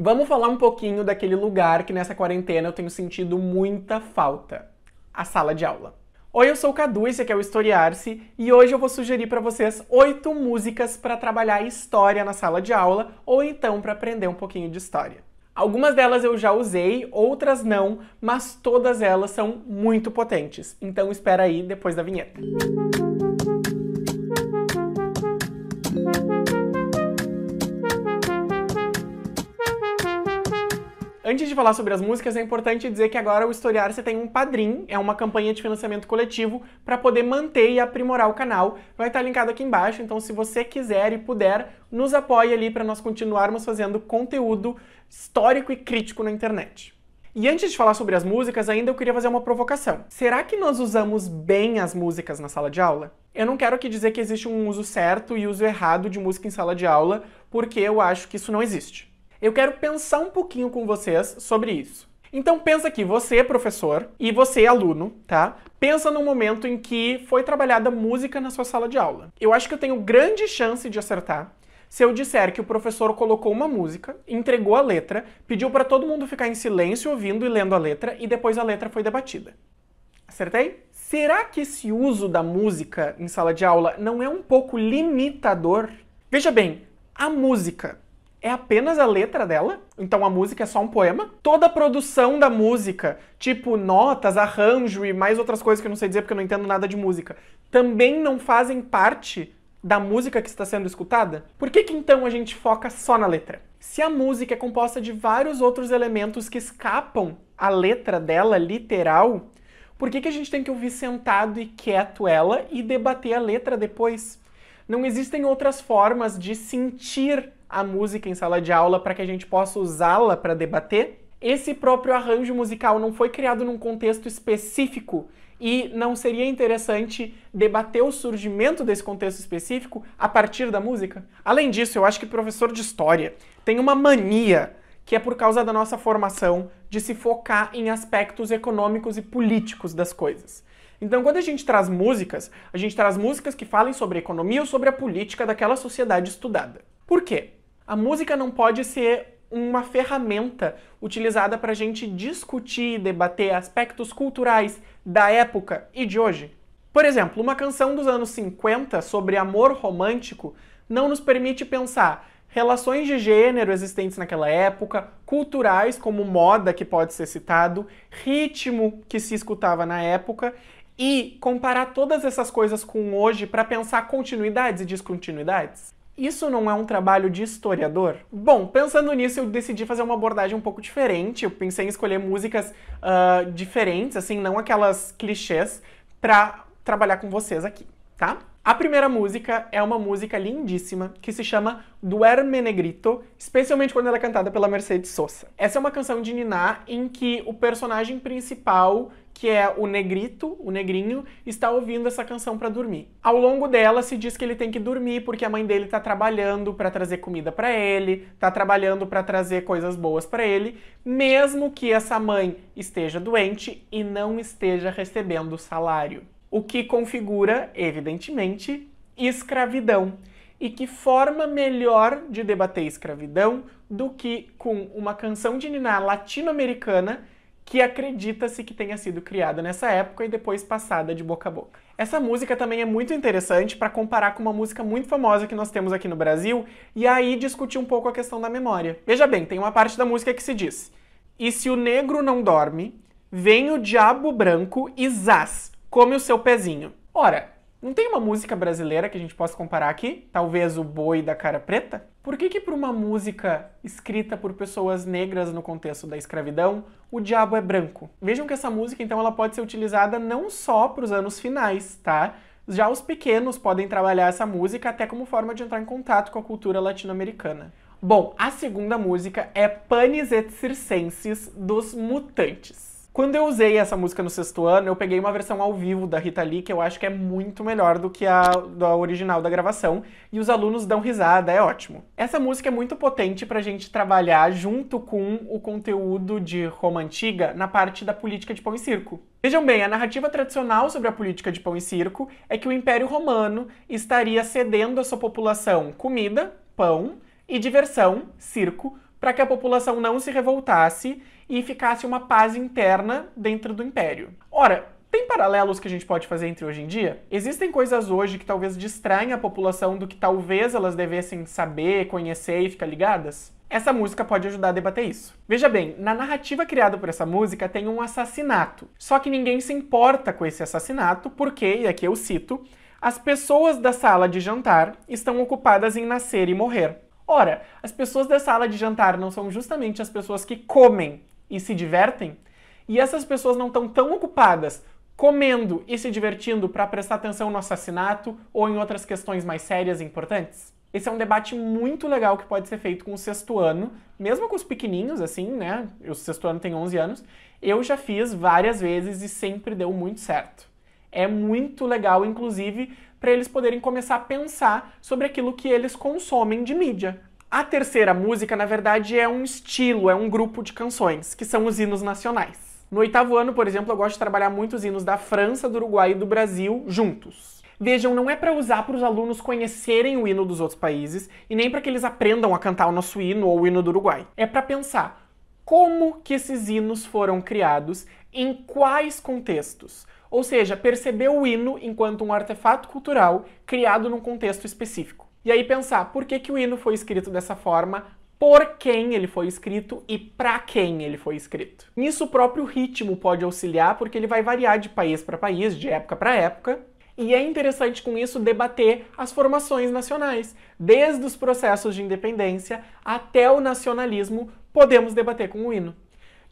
Vamos falar um pouquinho daquele lugar que nessa quarentena eu tenho sentido muita falta: a sala de aula. Oi, eu sou o Cadu, esse aqui é o Historiar-se e hoje eu vou sugerir para vocês oito músicas para trabalhar história na sala de aula ou então para aprender um pouquinho de história. Algumas delas eu já usei, outras não, mas todas elas são muito potentes. Então espera aí depois da vinheta. Antes de falar sobre as músicas, é importante dizer que agora o Historiar-se tem um padrim, é uma campanha de financiamento coletivo para poder manter e aprimorar o canal. Vai estar linkado aqui embaixo, então se você quiser e puder, nos apoie ali para nós continuarmos fazendo conteúdo histórico e crítico na internet. E antes de falar sobre as músicas, ainda eu queria fazer uma provocação. Será que nós usamos bem as músicas na sala de aula? Eu não quero aqui dizer que existe um uso certo e uso errado de música em sala de aula, porque eu acho que isso não existe eu quero pensar um pouquinho com vocês sobre isso. Então pensa aqui, você professor e você aluno, tá? Pensa no momento em que foi trabalhada música na sua sala de aula. Eu acho que eu tenho grande chance de acertar se eu disser que o professor colocou uma música, entregou a letra, pediu para todo mundo ficar em silêncio ouvindo e lendo a letra e depois a letra foi debatida. Acertei? Será que esse uso da música em sala de aula não é um pouco limitador? Veja bem, a música é apenas a letra dela, então a música é só um poema. Toda a produção da música, tipo notas, arranjo e mais outras coisas que eu não sei dizer porque eu não entendo nada de música, também não fazem parte da música que está sendo escutada? Por que, que então a gente foca só na letra? Se a música é composta de vários outros elementos que escapam a letra dela literal, por que, que a gente tem que ouvir sentado e quieto ela e debater a letra depois? Não existem outras formas de sentir a música em sala de aula para que a gente possa usá-la para debater. Esse próprio arranjo musical não foi criado num contexto específico e não seria interessante debater o surgimento desse contexto específico a partir da música? Além disso, eu acho que professor de história tem uma mania que é por causa da nossa formação de se focar em aspectos econômicos e políticos das coisas. Então, quando a gente traz músicas, a gente traz músicas que falem sobre a economia ou sobre a política daquela sociedade estudada. Por quê? A música não pode ser uma ferramenta utilizada para a gente discutir e debater aspectos culturais da época e de hoje. Por exemplo, uma canção dos anos 50 sobre amor romântico não nos permite pensar relações de gênero existentes naquela época, culturais como moda que pode ser citado, ritmo que se escutava na época e comparar todas essas coisas com hoje para pensar continuidades e descontinuidades. Isso não é um trabalho de historiador? Bom, pensando nisso, eu decidi fazer uma abordagem um pouco diferente. Eu pensei em escolher músicas uh, diferentes, assim, não aquelas clichês, para trabalhar com vocês aqui, tá? A primeira música é uma música lindíssima que se chama Duerme Negrito, especialmente quando ela é cantada pela Mercedes Sosa. Essa é uma canção de Niná em que o personagem principal que é o negrito, o negrinho, está ouvindo essa canção para dormir. Ao longo dela se diz que ele tem que dormir porque a mãe dele está trabalhando para trazer comida para ele, está trabalhando para trazer coisas boas para ele, mesmo que essa mãe esteja doente e não esteja recebendo salário. O que configura, evidentemente, escravidão. E que forma melhor de debater escravidão do que com uma canção de niná latino-americana que acredita-se que tenha sido criada nessa época e depois passada de boca a boca. Essa música também é muito interessante para comparar com uma música muito famosa que nós temos aqui no Brasil e aí discutir um pouco a questão da memória. Veja bem, tem uma parte da música que se diz: E se o negro não dorme, vem o diabo branco e zaz, come o seu pezinho. Ora, não tem uma música brasileira que a gente possa comparar aqui? Talvez o boi da cara preta? Por que que para uma música escrita por pessoas negras no contexto da escravidão, o diabo é branco? Vejam que essa música então ela pode ser utilizada não só para os anos finais, tá? Já os pequenos podem trabalhar essa música até como forma de entrar em contato com a cultura latino-americana. Bom, a segunda música é Panis et Circenses dos Mutantes. Quando eu usei essa música no sexto ano, eu peguei uma versão ao vivo da Rita Lee, que eu acho que é muito melhor do que a, da original da gravação, e os alunos dão risada, é ótimo. Essa música é muito potente pra gente trabalhar junto com o conteúdo de Roma Antiga na parte da política de pão e circo. Vejam bem, a narrativa tradicional sobre a política de pão e circo é que o Império Romano estaria cedendo à sua população comida, pão, e diversão, circo, para que a população não se revoltasse e ficasse uma paz interna dentro do império. Ora, tem paralelos que a gente pode fazer entre hoje em dia? Existem coisas hoje que talvez distraem a população do que talvez elas devessem saber, conhecer e ficar ligadas? Essa música pode ajudar a debater isso. Veja bem, na narrativa criada por essa música tem um assassinato. Só que ninguém se importa com esse assassinato porque, e aqui eu cito, as pessoas da sala de jantar estão ocupadas em nascer e morrer. Ora, as pessoas da sala de jantar não são justamente as pessoas que comem e se divertem? E essas pessoas não estão tão ocupadas comendo e se divertindo para prestar atenção no assassinato ou em outras questões mais sérias e importantes? Esse é um debate muito legal que pode ser feito com o sexto ano, mesmo com os pequenininhos, assim, né? O sexto ano tem 11 anos. Eu já fiz várias vezes e sempre deu muito certo. É muito legal, inclusive, para eles poderem começar a pensar sobre aquilo que eles consomem de mídia. A terceira música, na verdade, é um estilo, é um grupo de canções, que são os hinos nacionais. No oitavo ano, por exemplo, eu gosto de trabalhar muitos hinos da França, do Uruguai e do Brasil juntos. Vejam, não é para usar para os alunos conhecerem o hino dos outros países e nem para que eles aprendam a cantar o nosso hino ou o hino do Uruguai. É para pensar como que esses hinos foram criados, em quais contextos. Ou seja, perceber o hino enquanto um artefato cultural criado num contexto específico. E aí pensar por que, que o hino foi escrito dessa forma, por quem ele foi escrito e para quem ele foi escrito. Nisso o próprio ritmo pode auxiliar, porque ele vai variar de país para país, de época para época, e é interessante com isso debater as formações nacionais. Desde os processos de independência até o nacionalismo, podemos debater com o hino.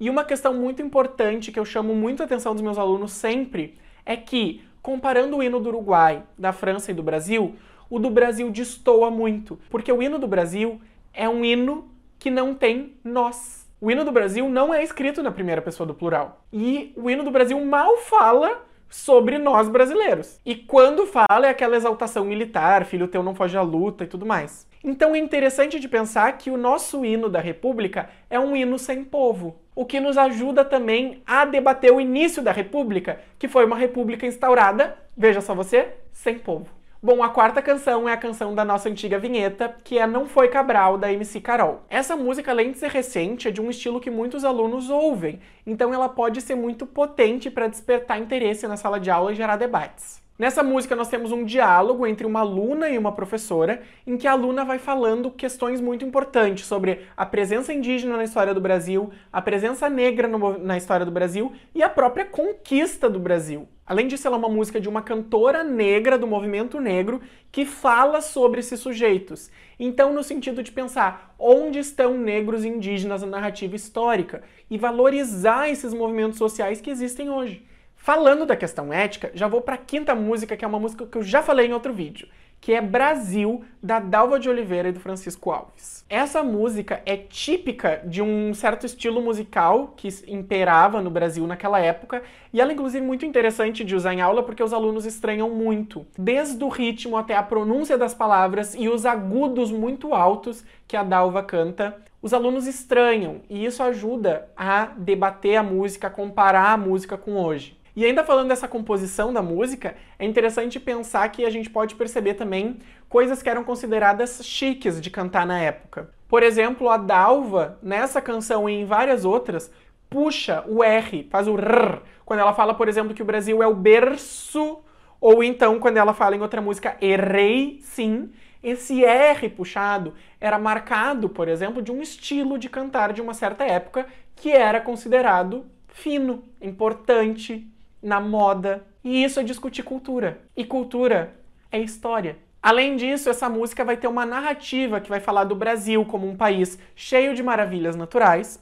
E uma questão muito importante que eu chamo muito a atenção dos meus alunos sempre é que, comparando o hino do Uruguai, da França e do Brasil, o do Brasil destoa muito, porque o hino do Brasil é um hino que não tem nós. O hino do Brasil não é escrito na primeira pessoa do plural. E o hino do Brasil mal fala sobre nós brasileiros. E quando fala é aquela exaltação militar, filho teu não foge à luta e tudo mais. Então é interessante de pensar que o nosso hino da República é um hino sem povo, o que nos ajuda também a debater o início da República, que foi uma república instaurada, veja só você, sem povo. Bom, a quarta canção é a canção da nossa antiga vinheta, que é Não Foi Cabral, da MC Carol. Essa música, além de ser recente, é de um estilo que muitos alunos ouvem, então ela pode ser muito potente para despertar interesse na sala de aula e gerar debates. Nessa música nós temos um diálogo entre uma aluna e uma professora, em que a aluna vai falando questões muito importantes sobre a presença indígena na história do Brasil, a presença negra no, na história do Brasil e a própria conquista do Brasil. Além disso, ela é uma música de uma cantora negra do movimento negro que fala sobre esses sujeitos. Então, no sentido de pensar onde estão negros e indígenas na narrativa histórica e valorizar esses movimentos sociais que existem hoje. Falando da questão ética, já vou para a quinta música, que é uma música que eu já falei em outro vídeo, que é Brasil, da Dalva de Oliveira e do Francisco Alves. Essa música é típica de um certo estilo musical que imperava no Brasil naquela época, e ela é inclusive muito interessante de usar em aula porque os alunos estranham muito, desde o ritmo até a pronúncia das palavras e os agudos muito altos que a Dalva canta. Os alunos estranham, e isso ajuda a debater a música, a comparar a música com hoje. E ainda falando dessa composição da música, é interessante pensar que a gente pode perceber também coisas que eram consideradas chiques de cantar na época. Por exemplo, a Dalva, nessa canção e em várias outras, puxa o R, faz o R, quando ela fala, por exemplo, que o Brasil é o berço, ou então quando ela fala em outra música, errei sim, esse R puxado era marcado, por exemplo, de um estilo de cantar de uma certa época que era considerado fino, importante, na moda. E isso é discutir cultura. E cultura é história. Além disso, essa música vai ter uma narrativa que vai falar do Brasil como um país cheio de maravilhas naturais,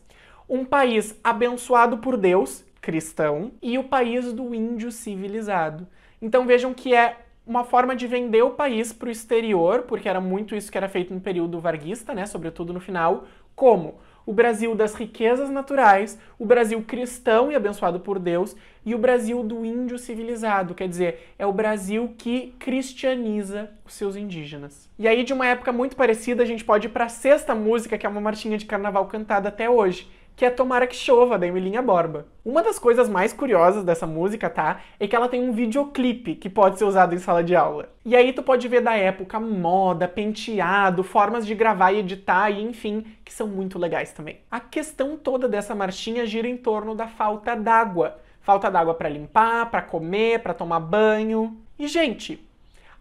um país abençoado por Deus, cristão, e o país do índio civilizado. Então vejam que é uma forma de vender o país para o exterior, porque era muito isso que era feito no período varguista, né, sobretudo no final, como o Brasil das riquezas naturais, o Brasil cristão e abençoado por Deus, e o Brasil do índio civilizado, quer dizer, é o Brasil que cristianiza os seus indígenas. E aí, de uma época muito parecida, a gente pode ir para a sexta música, que é uma marchinha de carnaval cantada até hoje, que é Tomara que Chova, da Emilinha Borba. Uma das coisas mais curiosas dessa música, tá? É que ela tem um videoclipe que pode ser usado em sala de aula. E aí tu pode ver da época moda, penteado, formas de gravar e editar e enfim, que são muito legais também. A questão toda dessa marchinha gira em torno da falta d'água. Falta d'água para limpar, para comer, para tomar banho. E gente,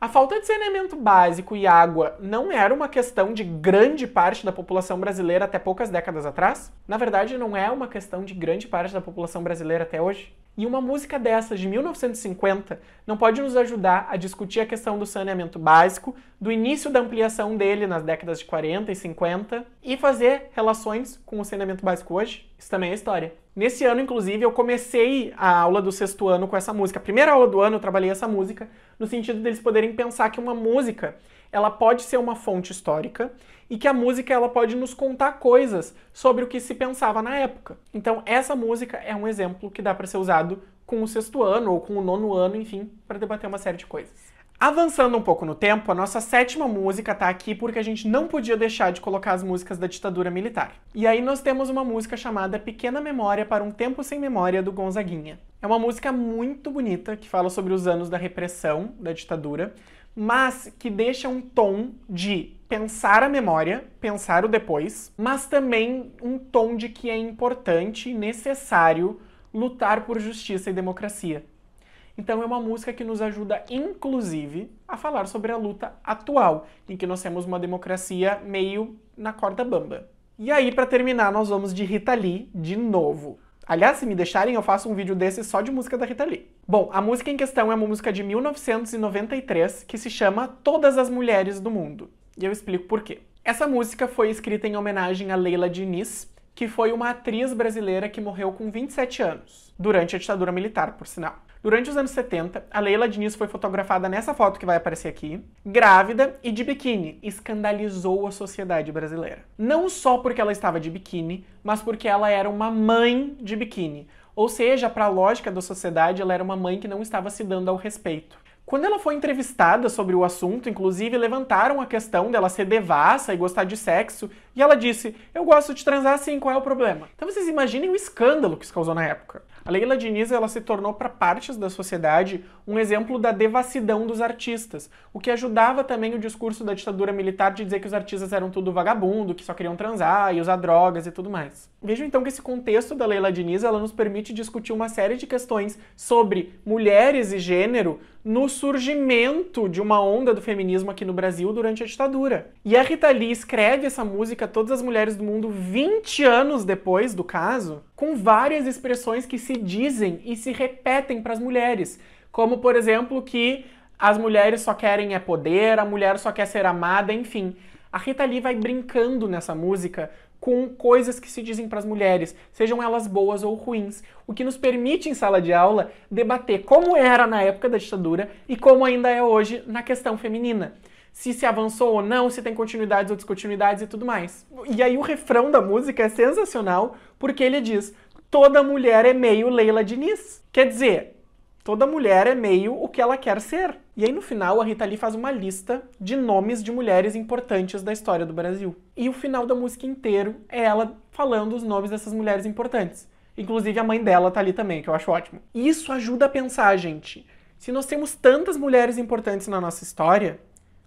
a falta de saneamento básico e água não era uma questão de grande parte da população brasileira até poucas décadas atrás? Na verdade, não é uma questão de grande parte da população brasileira até hoje? E uma música dessas de 1950 não pode nos ajudar a discutir a questão do saneamento básico, do início da ampliação dele nas décadas de 40 e 50 e fazer relações com o saneamento básico hoje? Isso também é história. Nesse ano, inclusive, eu comecei a aula do sexto ano com essa música. A primeira aula do ano eu trabalhei essa música, no sentido deles poderem pensar que uma música ela pode ser uma fonte histórica e que a música ela pode nos contar coisas sobre o que se pensava na época. Então, essa música é um exemplo que dá para ser usado com o sexto ano ou com o nono ano, enfim, para debater uma série de coisas. Avançando um pouco no tempo, a nossa sétima música tá aqui porque a gente não podia deixar de colocar as músicas da ditadura militar. E aí nós temos uma música chamada Pequena Memória para um Tempo Sem Memória, do Gonzaguinha. É uma música muito bonita que fala sobre os anos da repressão da ditadura, mas que deixa um tom de pensar a memória, pensar o depois, mas também um tom de que é importante e necessário lutar por justiça e democracia. Então é uma música que nos ajuda, inclusive, a falar sobre a luta atual, em que nós temos uma democracia meio na corda bamba. E aí, para terminar, nós vamos de Rita Lee de novo. Aliás, se me deixarem, eu faço um vídeo desse só de música da Rita Lee. Bom, a música em questão é uma música de 1993 que se chama Todas as Mulheres do Mundo. E eu explico por quê. Essa música foi escrita em homenagem a Leila Diniz, que foi uma atriz brasileira que morreu com 27 anos, durante a ditadura militar, por sinal. Durante os anos 70, a Leila Diniz foi fotografada nessa foto que vai aparecer aqui, grávida e de biquíni. Escandalizou a sociedade brasileira. Não só porque ela estava de biquíni, mas porque ela era uma mãe de biquíni. Ou seja, para a lógica da sociedade, ela era uma mãe que não estava se dando ao respeito. Quando ela foi entrevistada sobre o assunto, inclusive levantaram a questão dela ser devassa e gostar de sexo, e ela disse: Eu gosto de transar sim, qual é o problema? Então vocês imaginem o escândalo que isso causou na época. A Leila Diniz ela se tornou para partes da sociedade um exemplo da devassidão dos artistas, o que ajudava também o discurso da ditadura militar de dizer que os artistas eram tudo vagabundo, que só queriam transar e usar drogas e tudo mais. Vejam então que esse contexto da Leila Diniz ela nos permite discutir uma série de questões sobre mulheres e gênero no surgimento de uma onda do feminismo aqui no Brasil durante a ditadura. E a Rita Lee escreve essa música Todas as Mulheres do Mundo 20 anos depois do caso, com várias expressões que se dizem e se repetem para as mulheres, como por exemplo que as mulheres só querem é poder, a mulher só quer ser amada, enfim. A Rita Lee vai brincando nessa música com coisas que se dizem para as mulheres, sejam elas boas ou ruins, o que nos permite em sala de aula debater como era na época da ditadura e como ainda é hoje na questão feminina. Se se avançou ou não, se tem continuidades ou descontinuidades e tudo mais. E aí o refrão da música é sensacional porque ele diz: toda mulher é meio Leila Diniz. Quer dizer, Toda mulher é meio o que ela quer ser. E aí no final a Rita Lee faz uma lista de nomes de mulheres importantes da história do Brasil. E o final da música inteiro é ela falando os nomes dessas mulheres importantes. Inclusive a mãe dela tá ali também, que eu acho ótimo. Isso ajuda a pensar, gente. Se nós temos tantas mulheres importantes na nossa história,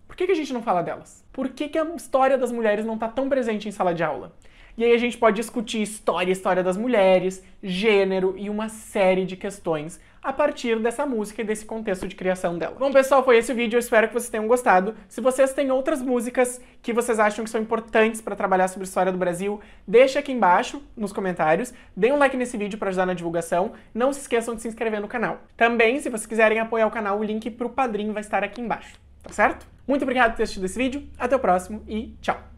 por que, que a gente não fala delas? Por que, que a história das mulheres não está tão presente em sala de aula? E aí a gente pode discutir história, história das mulheres, gênero e uma série de questões a partir dessa música e desse contexto de criação dela. Bom, pessoal, foi esse o vídeo. Eu espero que vocês tenham gostado. Se vocês têm outras músicas que vocês acham que são importantes para trabalhar sobre história do Brasil, deixa aqui embaixo nos comentários. Deem um like nesse vídeo para ajudar na divulgação. Não se esqueçam de se inscrever no canal. Também, se vocês quiserem apoiar o canal, o link para o padrinho vai estar aqui embaixo. Tá certo? Muito obrigado por ter assistido esse vídeo. Até o próximo e tchau!